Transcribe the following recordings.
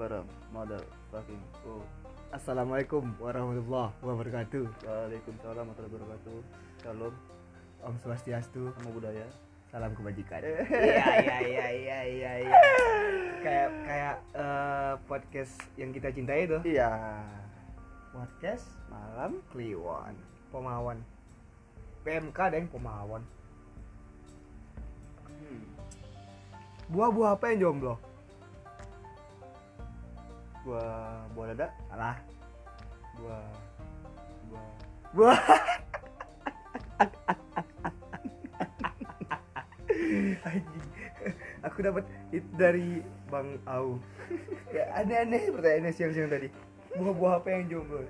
bareng modal fucking oh Assalamualaikum warahmatullahi wabarakatuh. Waalaikumsalam warahmatullahi wabarakatuh Shalom Om Swastiastu. Namo budaya Salam kebajikan. Eh. Iya iya iya iya iya iya. Kayak kayak eh, podcast yang kita cintai itu. Iya Podcast Malam Kliwon, Pomawan. PMK deng Pomawan. hmm. Buah-buah apa yang jomblo? Buah Buah dada Salah. Buah Buah. Anjing. Aku dapat itu dari Bang Au. ya aneh-aneh pertanyaannya siang-siang tadi. Buah-buah apa yang jomblo?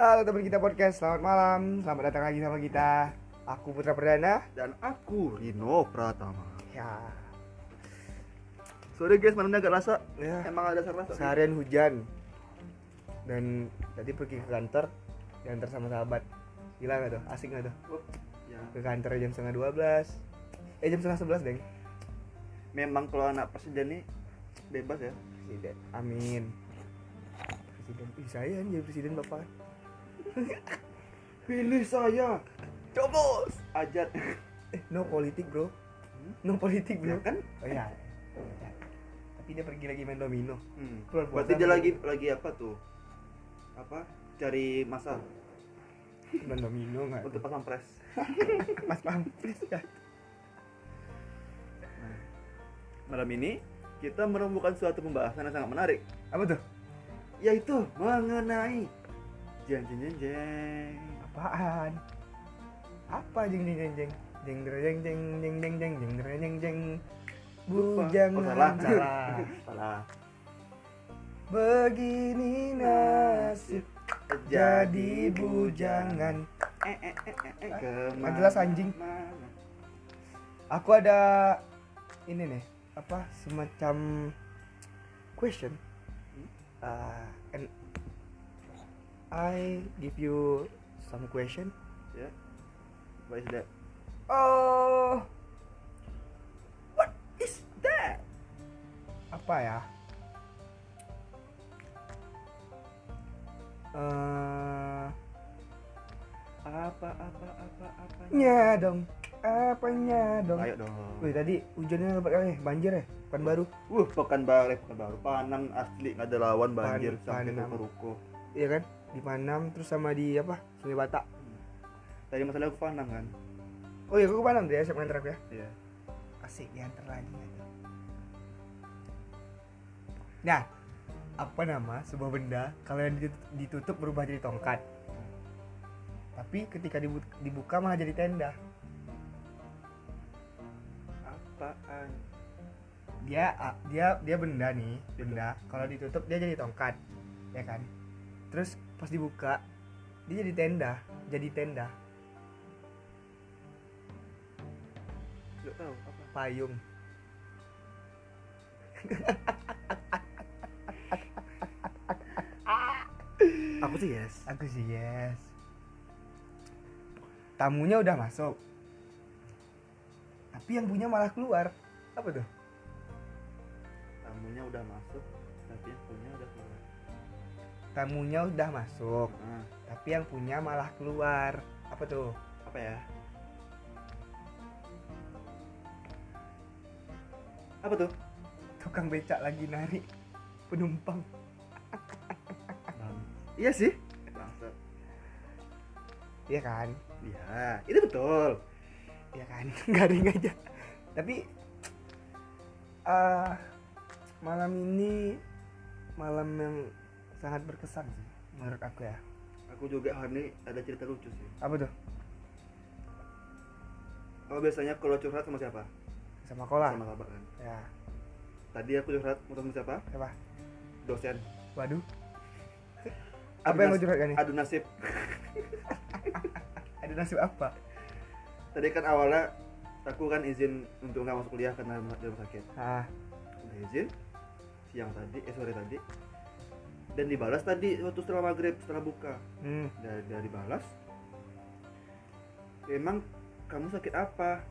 Halo teman kita podcast, selamat malam. Selamat datang lagi sama kita. Aku Putra Perdana. Dan aku Rino Pratama Ya, Sorry guys malamnya agak rasa ya. Emang ada rasa Seharian hujan. Dan tadi pergi ke kantor diantar sama sahabat. Gila gak tuh? Asik gak tuh? Ya. Ke kantor jam setengah 12 Eh jam setengah 11 deng. Memang kalau anak presiden nih Bebas ya. Presiden. Amin. Presiden. Ih saya nih jadi presiden bapak. Pilih saya. Cobos. Ajat. Eh no politik bro. No politik Ya bro kan? Oh iya. Ya. Tapi dia pergi lagi main domino hmm. Bulan Berarti puasa dia lagi Lagi apa tuh Apa Cari masa Main domino gak Untuk pasang pres Mas Pampres ya Malam ini kita menemukan suatu pembahasan yang sangat menarik Apa tuh? yaitu mengenai jeng jeng jeng jeng Apaan? Apa jeng jeng jeng jeng Jeng jeng jeng jeng jeng jeng jeng jeng jeng. Bujangan Oh, salah. salah. salah. Begini nasib jadi bujangan. Eh eh eh eh, ke mana? Jelas, anjing. Aku ada ini nih apa semacam question. Uh, and I give you some question. Ya. What is that? Oh that apa ya? Eh, apa apa apa apa nya dong. Apanya dong? Ayo dong. Wih tadi hujannya lebat kali banjir ya? Kan baru uh pekan baru pekan baru panang asli nggak ada lawan banjir Pan- sampai ke ruko iya kan? Di Panam terus sama di apa? Sungai Batak tadi masalah aku panang kan? Oh iya aku Panam deh ya siap nganter aku ya? Iya. Asik diantar lagi. Nah, apa nama sebuah benda kalau yang ditut- ditutup berubah jadi tongkat. Tapi ketika dibu- dibuka malah jadi tenda. apaan Dia dia dia benda nih, benda. Kalau ditutup dia jadi tongkat, ya kan? Terus pas dibuka dia jadi tenda, jadi tenda, nggak tahu apa payung. aku sih yes Aku sih yes. Tamunya udah masuk. Tapi yang punya malah keluar. Apa tuh? tamunya udah masuk tapi yang punya udah keluar Tamunya udah masuk, nah, tapi yang punya malah keluar. Apa tuh? apa ya apa tuh Tukang becak lagi narik penumpang. Iya sih bangsat Iya kan? iya itu betul Iya kan? Garing aja. Tapi eh malam ini malam yang sangat berkesan sih menurut aku ya. aku juga hari ini ada cerita lucu sih Apa tuh? kalau biasanya kalau curhat sama siapa Sama kola. sama kabar kan Ya, tadi aku curhat sama siapa siapa? dosen Waduh. Adu Apa yang lo curhatkan nih? adu nasib Ada nasib apa? tadi kan awalnya aku kan izin untuk nggak masuk kuliah karena di rumah sakit Ah, udah izin siang tadi eh sore tadi dan dibalas tadi waktu setelah maghrib setelah buka hmm. dari, dari dibalas emang kamu sakit apa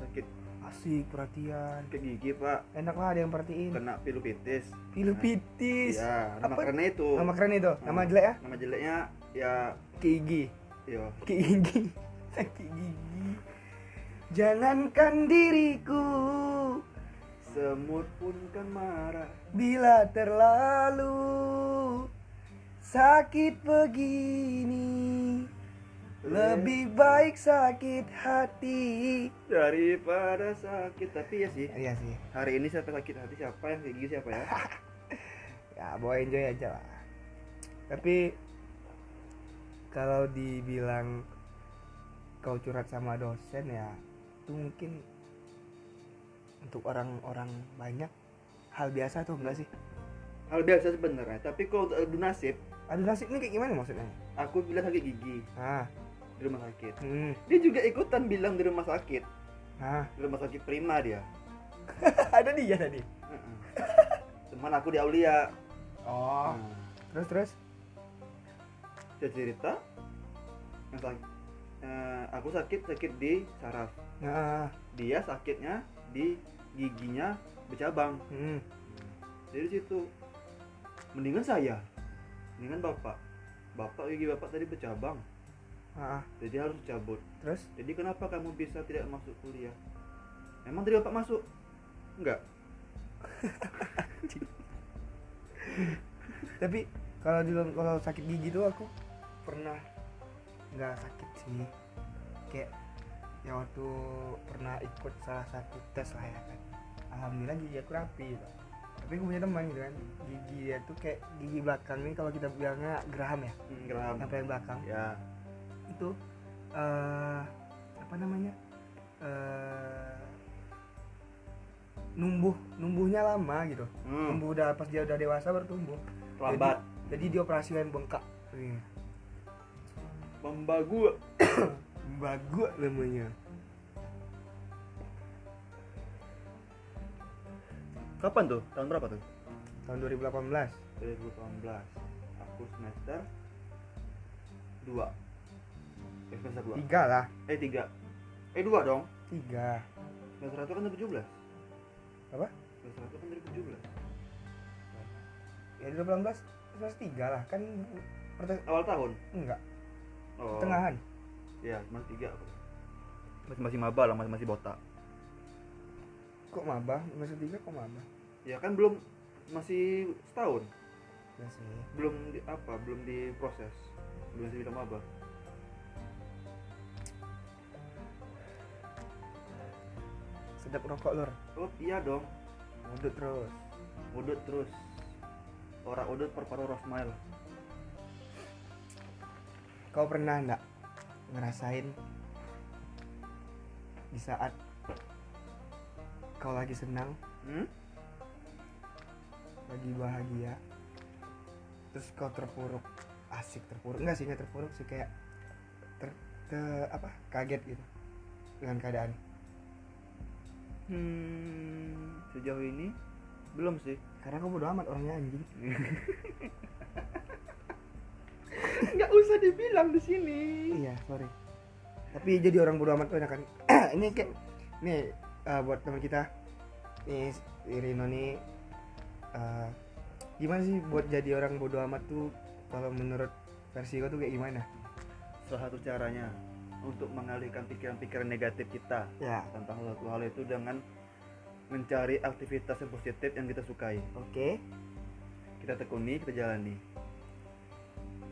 sakit. Asik perhatian. Sakit gigi pak. Enak lah ada yang perhatiin. Kena pilupitis. Pilupitis ya nama Apa? kerennya itu. Nama keren itu? Nama Hmm. jelek ya nama jeleknya ya. Gigi. Yo gigi. Sakit gigi. Jangankan diriku. Semut pun kan marah. Bila terlalu sakit begini lebih baik sakit hati. Daripada sakit. Tapi ya sih. Iya sih. Hari ini siapa sakit hati? Siapa yang kayak gigi siapa ya? Ya bawa enjoy aja lah. Tapi kalau dibilang kau curhat sama dosen ya itu mungkin untuk orang-orang banyak hal biasa tuh enggak sih? Hal biasa sebenarnya tapi kalau adu nasib. Adu nasib ini kayak gimana maksudnya? Aku bilang sakit gigi. Ah di rumah sakit. Hmm. Dia juga ikutan bilang di rumah sakit. Ah di rumah sakit prima dia. Ada dia tadi? Cuman aku di Aulia. Oh. Nah, terus terus? Dia cerita yang sakit eh, aku sakit sakit di saraf. Nah dia sakitnya di giginya bercabang hmm. dari situ. Mendingan saya. Mendingan bapak. Bapak gigi bapak tadi bercabang ah jadi harus cabut. Terus? Jadi kenapa kamu bisa tidak masuk kuliah? Emang tadi bapak masuk? Enggak. Tapi kalau di kalau sakit gigi tuh aku pernah nggak sakit sih. Kayak ya waktu pernah ikut salah satu tes lah ya kan. Alhamdulillah gigi aku rapi gitu. tapi aku punya teman gitu kan gigi dia tuh kayak gigi belakang nih kalau kita bilangnya geraham ya? Hmm, geram yang belakang? Ya itu eh apa namanya eh numbuh numbuhnya lama gitu. Hmm, numbuh udah pas dia udah dewasa baru tumbuh. Lambat. Jadi dioperasikan bengkak. Nih, membagu. Bagus namanya. Kapan tuh? Tahun berapa tuh? Tahun 2018 2018 aku semester 2 eh, semester 2 tiga lah. Eh 3 eh 2 dong. Tiga. Semester 1 kan 2017 apa? Semester 1 kan 2017 ya 2018 semester tiga lah. Kan awal tahun? Enggak. Oh. Tengahan ya semester 3 aku masih masih maba lah masih masih botak. Kok maba? Semester tiga kok maba? Ya kan belum masih setahun. Ya sih. Belum di, apa belum diproses. Belum bisa bilang maba sedap rokok lur? Oh iya dong. Udut terus. Udut terus. Orang udut perparu rosmail kau pernah enggak ngerasain di saat kau lagi senang hmm? lagi bahagia terus kau terpuruk asik terpuruk. Enggak sih enggak terpuruk sih kayak ter, te- apa kaget gitu dengan keadaan hmm. Sejauh ini belum sih. Karena kau bodo amat orangnya anjing. Nggak usah dibilang di sini. Iya sorry. Tapi jadi orang bodo amat tuh enak kan? Ini kayak nih eh, buat teman kita. Nih Irino nih eh, gimana sih buat jadi orang bodo amat tuh? Kalau menurut versi kau tuh kayak gimana? Salah satu caranya untuk mengalihkan pikiran-pikiran negatif kita ya. tentang suatu hal itu dengan mencari aktivitas yang positif yang kita sukai. Oke. Kita tekuni kita jalani.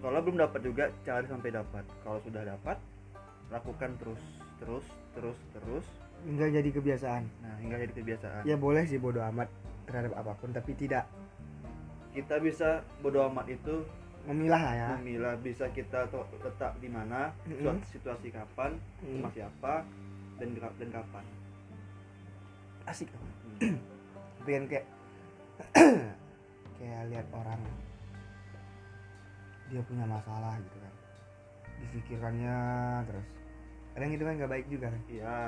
Kalau belum dapat juga cari sampai dapat. Kalau sudah dapat lakukan terus terus terus terus. Hingga jadi kebiasaan. Nah hingga jadi kebiasaan. Ya boleh sih bodo amat terhadap apa pun tapi tidak. Kita bisa bodo amat itu memilah lah ya. Memilah bisa kita letak di mana Mm-mm. suatu situasi kapan Hmm. sama siapa dan dan kapan. Asik. Hmm. tapi kan kayak kayak lihat orang dia punya masalah gitu kan. Dipikirannya terus. Kadang itu kan nggak baik juga kan? Iya.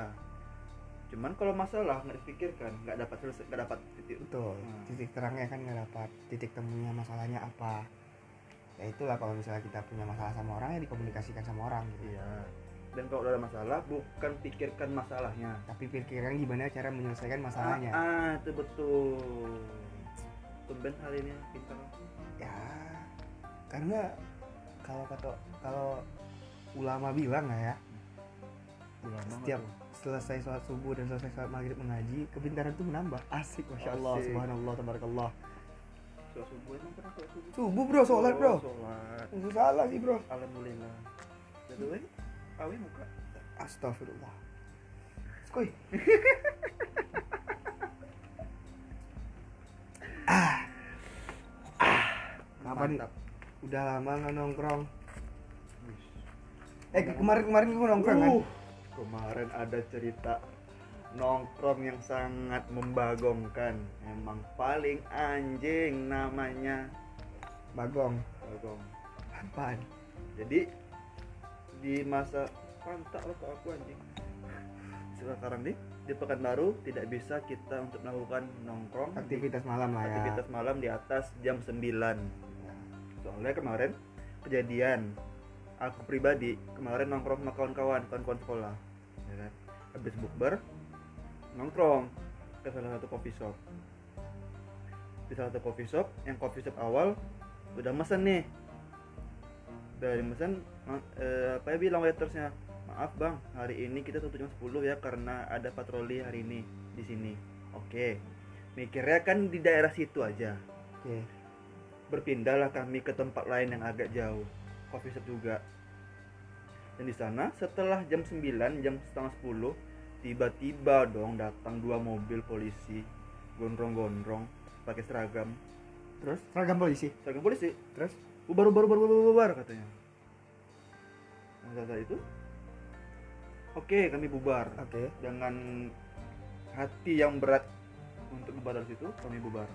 Cuman kalau masalah nggak dipikirkan nggak dapat selesai nggak dapat titik. Betul. Hmm. titik terangnya kan nggak dapat titik temunya masalahnya apa ya itulah kalau misalnya kita punya masalah sama orang ya dikomunikasikan sama orang gitu. Iya. Dan kalau udah ada masalah bukan pikirkan masalahnya. Tapi pikirkan gimana cara menyelesaikan masalahnya. Ah, ah, itu betul. Tumben hal ini pintar ya karena kalau kata kalau ulama bilang ya ulama setiap selesai sholat subuh dan selesai sholat maghrib mengaji kepintaran itu menambah. Asik masya Allah. subhanallah tabarakallah sholat subuh emang pernah sholat subuh? Subuh bro sholat bro. Oh, sholat. Nggak salah sih bro. Alhamdulillah. Jadi weh awi muka? Astagfirullah. Skoy. Ah. Kapan Mantap. udah lama nggak nongkrong. Eh kemarin kemarin gue nongkrong kan? Uh, kemarin ada cerita nongkrong yang sangat membagongkan. Emang paling anjing namanya. Bagong. Bagong. Apaan? Jadi di masa pantak lo aku anjing. Sekarang nih di Pekanbaru tidak bisa kita untuk melakukan nongkrong di- aktivitas malam lah ya. aktivitas malam di atas jam 9 soalnya kemarin kejadian. Aku pribadi kemarin nongkrong sama kawan-kawan kawan-kawan sekolah. Ya kan? Habis bukber nongkrong ke salah satu coffee shop. Di salah satu coffee shop yang coffee shop awal udah mesen nih. Dari mesen eh, apa ya bilang waitersnya maaf bang hari ini kita tutup jam 10 ya karena ada patroli hari ini di sini. Oke. Mikirnya kan di daerah situ aja. Oke. Berpindahlah kami ke tempat lain yang agak jauh coffee shop juga. Dan di sana setelah jam 9 jam setengah 10 tiba-tiba dong datang dua mobil polisi gondrong-gondrong pakai seragam. Terus? Seragam polisi? Seragam polisi. Terus? Bubar bubar bubar, bubar katanya. Nah, saat itu? Oke kami bubar. Oke. Dengan hati yang berat untuk bubar dari situ kami bubar.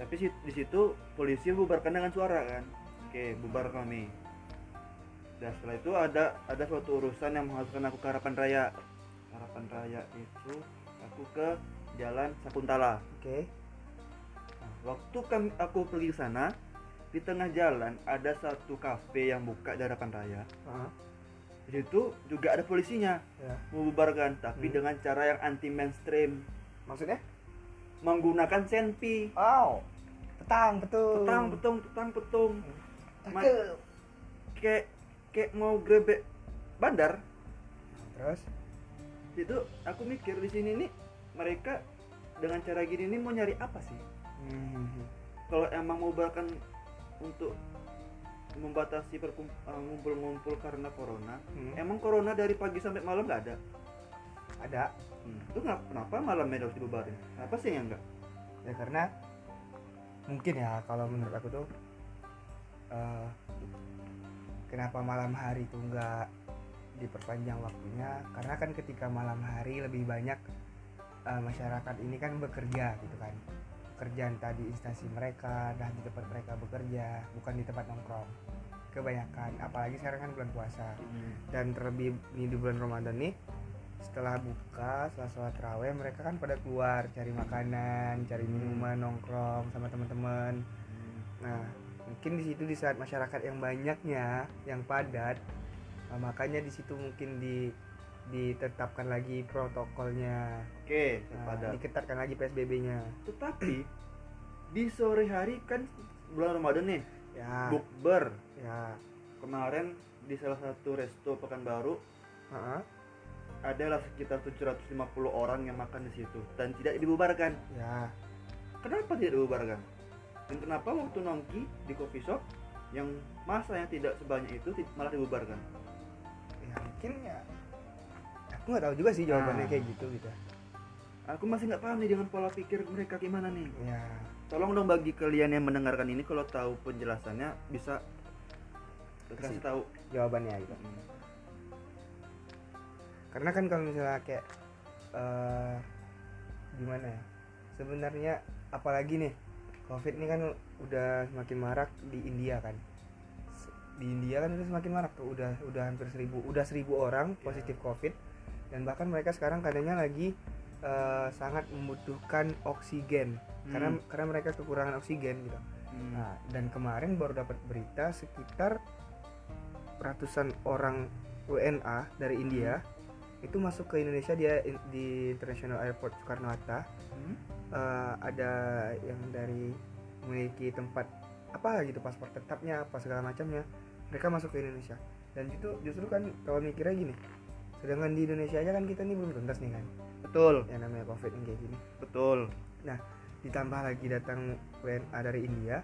Tapi di situ polisi bubarkan dengan suara kan? Oke bubar kami. Dan setelah itu ada ada suatu urusan yang mengharuskan aku ke harapan raya harapan raya itu aku ke jalan Sakuntala. Oke. Nah, waktu kami aku pergi ke sana di tengah jalan ada satu kafe yang buka di harapan raya. Ah, di situ juga ada polisinya ya. membubarkan tapi Hmm. dengan cara yang anti mainstream maksudnya? Menggunakan senpi. Oh petang betul. Petang petung petang petung. Ma- Cakep. kayak kayak mau grebek bandar. Terus itu aku mikir di sini nih mereka dengan cara gini nih mau nyari apa sih hmm. kalau emang mau bahkan untuk membatasi eh, ngumpul-ngumpul karena corona Hmm. emang corona dari pagi sampai malam nggak ada ada hmm. itu kenapa, kenapa malamnya harus dibubarin kenapa sih yang enggak ya karena mungkin ya kalau menurut aku tuh eh, kenapa malam hari tuh nggak diperpanjang waktunya. Karena kan ketika malam hari lebih banyak eh, masyarakat ini kan bekerja gitu kan. Pekerjaan tadi instansi mereka dah di tempat mereka bekerja bukan di tempat nongkrong. Kebanyakan apalagi sekarang kan bulan puasa. Dan terlebih ini di bulan Ramadan nih setelah buka setelah sholat raweh mereka kan pada keluar cari makanan cari Hmm. minuman nongkrong sama teman-teman. Nah mungkin di situ di saat masyarakat yang banyaknya yang padat nah, makanya di situ mungkin di ditetapkan lagi protokolnya. Oke nah, diketatkan lagi PSBB-nya tetapi di sore hari kan bulan Ramadan nih ya. bukber. Ya. Kemarin di salah satu resto Pekanbaru heeh, adalah sekitar 750 orang yang makan di situ dan tidak dibubarkan. Ya. Kenapa tidak dibubarkan? Dan kenapa waktu nongki di coffee shop yang masa yang tidak sebanyak itu malah dibubarkan mungkin ya aku nggak tahu juga sih jawabannya Nah. kayak gitu gitu. Aku masih nggak paham nih dengan pola pikir mereka gimana nih. Ya. Tolong dong bagi kalian yang mendengarkan ini kalau tahu penjelasannya bisa kasih tahu. jawabannya gitu Hmm. karena kan kalau misalnya kayak eh gimana ya sebenarnya apalagi nih covid ini kan udah semakin marak di India kan di India kan udah semakin marak tuh udah udah hampir seribu udah seribu orang Iya. positif covid dan bahkan mereka sekarang kadangnya lagi eh, sangat membutuhkan oksigen karena Hmm. karena mereka kekurangan oksigen gitu Hmm. Nah, dan kemarin baru dapat berita sekitar ratusan orang WNA dari India itu masuk ke Indonesia dia in- di International Airport Soekarno Hatta Hmm? eh, ada yang dari memiliki tempat apa gitu paspor tetapnya apa segala macamnya mereka masuk ke Indonesia. Dan itu justru kan kalau mikirnya gini sedangkan di Indonesia aja kan kita nih belum tuntas nih kan? Betul. Yang namanya covid yang kayak gini. Betul. Ditambah lagi datang WNA dari India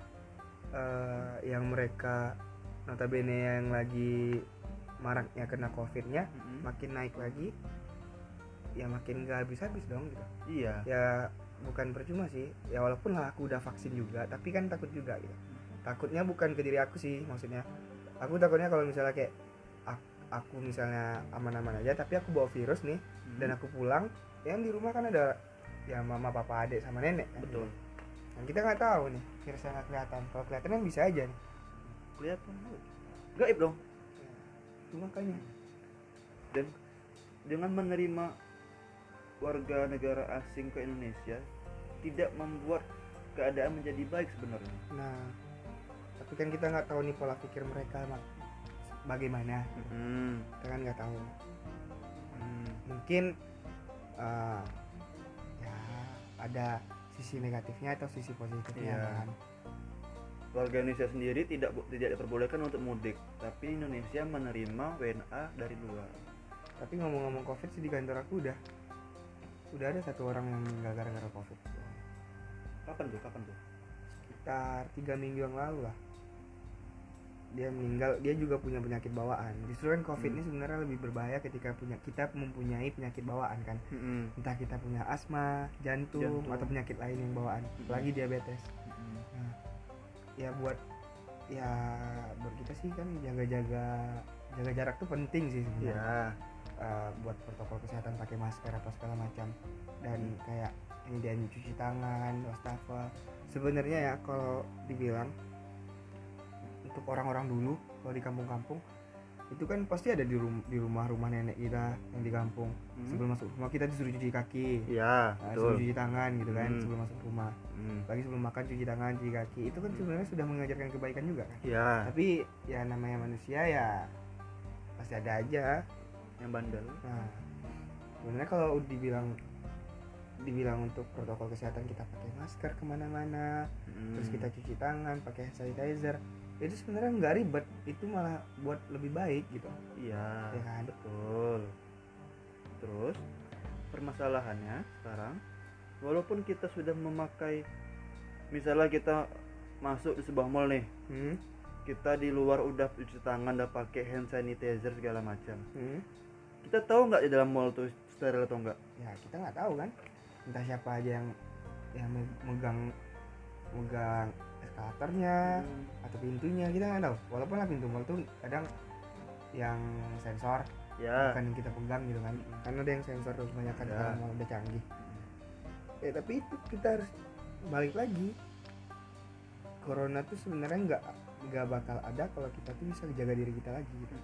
eh, yang mereka notabene yang lagi maraknya kena covidnya Mm-mm. makin naik lagi ya makin gak habis-habis dong gitu. Iya. Ya bukan percuma sih. Ya walaupun lah aku udah vaksin juga tapi kan takut juga gitu. Takutnya bukan ke diri aku sih maksudnya aku takutnya kalau misalnya kayak ak- aku misalnya aman-aman aja tapi aku bawa virus nih Hmm. dan aku pulang yang di rumah kan ada ya mama papa adik sama nenek kan. Betul. Nah, kita nggak tahu nih virusnya nggak kelihatan. Kalau kelihatan kan bisa aja nih. Kelihatan gaib dong. Itu makanya dan dengan menerima warga negara asing ke Indonesia tidak membuat keadaan menjadi baik sebenarnya. Nah tapi kan kita nggak tahu nih pola pikir mereka bagaimana? Hmm. kita kan nggak tahu. Hmm. mungkin eh, ya ada sisi negatifnya atau sisi positifnya Iya. kan warga Indonesia sendiri tidak tidak diperbolehkan untuk mudik tapi Indonesia menerima WNA dari luar. Tapi ngomong-ngomong covid sih di kantor aku udah udah ada satu orang yang meninggal gara-gara covid. Kapan tuh? Kapan tuh? Sekitar tiga minggu yang lalu lah dia meninggal dia juga punya penyakit bawaan justru kan covid Hmm. ini sebenarnya lebih berbahaya ketika punya kita mempunyai penyakit bawaan kan Hmm. entah kita punya asma jantung, Jantung. atau penyakit lain yang bawaan Hmm. apalagi diabetes Hmm. Nah, ya buat ya buat kita sih kan jaga-jaga jaga jarak tuh penting sih sebenarnya ya Eh, buat protokol kesehatan pakai masker apa segala macam dan Hmm. kayak ini dia cuci tangan wastafel sebenarnya ya kalau dibilang untuk orang-orang dulu kalau di kampung-kampung itu kan pasti ada di, rum- di rumah-rumah nenek kita yang di kampung. Hmm. sebelum masuk rumah kita disuruh cuci kaki. Ya nah, betul. cuci tangan gitu kan Hmm. sebelum masuk rumah. Hmm. lagi sebelum makan cuci tangan cuci kaki. Itu kan sebenarnya sudah mengajarkan kebaikan juga kan. Ya tapi ya namanya manusia ya pasti ada aja. Yang bandel. Nah sebenarnya kalau dibilang dibilang untuk protokol kesehatan kita pakai masker ke mana-mana. Hmm. terus kita cuci tangan pakai hand sanitizer itu sebenarnya nggak ribet itu malah buat lebih baik gitu. Iya ya kan? betul. Terus permasalahannya sekarang walaupun kita sudah memakai misalnya kita masuk di sebuah mall nih hmm? kita di luar udah cuci tangan udah pakai hand sanitizer segala macam. Hmm? kita tahu nggak di dalam mall tuh steril atau enggak ya kita nggak tahu kan. Entah siapa aja yang yang me- megang megang eskalatornya atau pintunya kita nggak tahu. Walaupun lah pintu mall tuh kadang yang sensor ya. bukan yang kita pegang gitu kan. Karena ada yang sensor tuh kebanyakan Ya. malah udah canggih. Ya tapi itu kita harus balik lagi. Corona tuh sebenarnya nggak nggak bakal ada kalau kita tuh bisa jaga diri kita lagi gitu.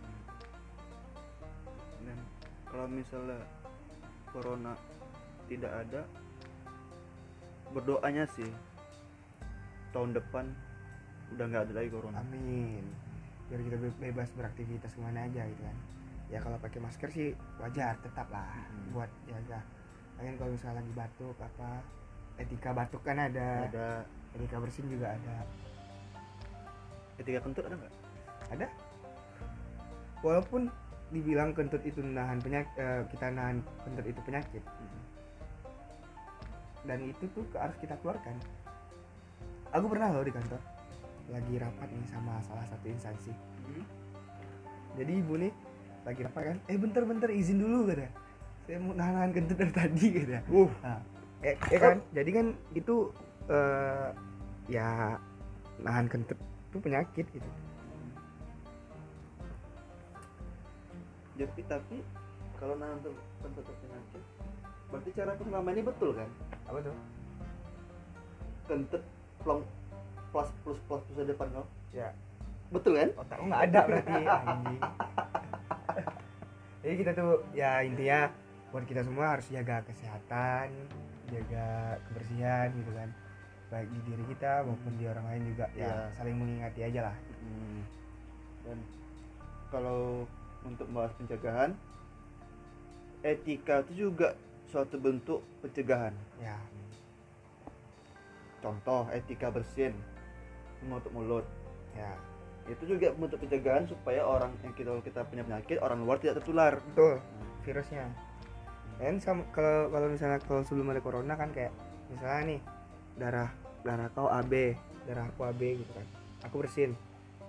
Dan kalau misalnya corona tidak ada berdoanya sih tahun depan udah nggak ada lagi corona. Amin. Biar kita be- bebas beraktivitas ke mana aja gitu kan. Ya kalau pakai masker sih wajar tetap lah Hmm. buat jaga. Lagian kalau misalnya lagi batuk apa etika batuk kan ada, ada. Etika bersin juga ada. Etika kentut ada nggak? Ada. Walaupun dibilang kentut itu nahan penyakit kita nahan kentut itu penyakit. Dan itu tuh harus kita keluarkan aku pernah loh di kantor lagi rapat nih sama salah satu instansi. Jadi ibu nih lagi rapat kan eh bentar-bentar izin dulu kata. Saya mau nahan, nahan kentut dari tadi kata. Uh. Nah, eh, eh kan? Jadi kan itu eh, ya nahan kentut itu penyakit gitu. Jadi tapi kalau nanti kentut penyakit berarti cara aku selama ini betul kan? Apa tuh? Kentut plong plus plus plus plus depan kau ya. Betul kan? Otak lu nggak ada berarti anjing. Jadi kita tuh ya intinya buat kita semua harus jaga kesehatan jaga kebersihan gitu kan. Baik di diri kita maupun di orang lain juga ya Iya. saling mengingati aja lah. Hmm. dan kalau untuk membahas pencegahan etika itu juga suatu bentuk pencegahan. Ya contoh etika bersin. Menutup mulut. Ya itu juga bentuk pencegahan supaya orang yang kita kita punya penyakit orang luar tidak tertular. Betul virusnya. Dan sama kalau kalau misalnya kalau sebelum ada corona kan kayak misalnya nih darah darah kau AB darah aku AB gitu kan. Aku bersin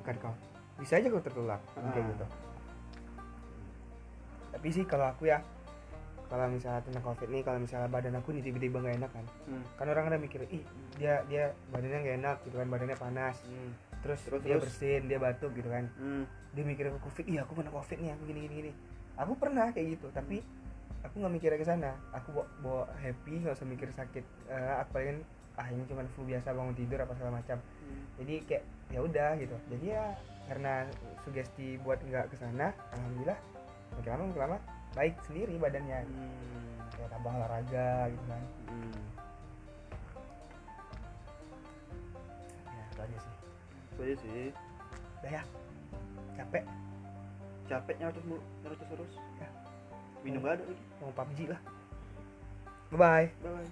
dekat kau. Bisa aja kau tertular kan kayak Ah. gitu. Tapi sih kalau aku ya kalau misalnya tentang covid nih kalau misalnya badan aku nih tiba-tiba nggak enak kan. Hmm. kan orang ada mikir ih dia dia badannya nggak enak gitu kan badannya panas. Hmm. terus, Terus, dia terus? bersin dia batuk gitu kan. Hmm. dia mikir aku covid iya aku kena covid nih aku gini gini gini. Aku pernah kayak gitu tapi aku nggak mikirnya ke sana. Aku bawa, bawa happy nggak usah mikir sakit Eh, aku paling ah ini cuma flu biasa bangun tidur apa segala macam. Jadi kayak ya udah gitu. Jadi ya karena sugesti buat nggak ke sana alhamdulillah makin lama makin lama baik sendiri badannya. Hmm. kayak tambah olahraga gitu kan. Hmm. ya itu aja sih. Itu aja sih. Udah ya? Capek? Capeknya harus mulu terus-terus, ya. Minum gak ada lagi. Mau PUBG lah. Bye bye bye, -bye.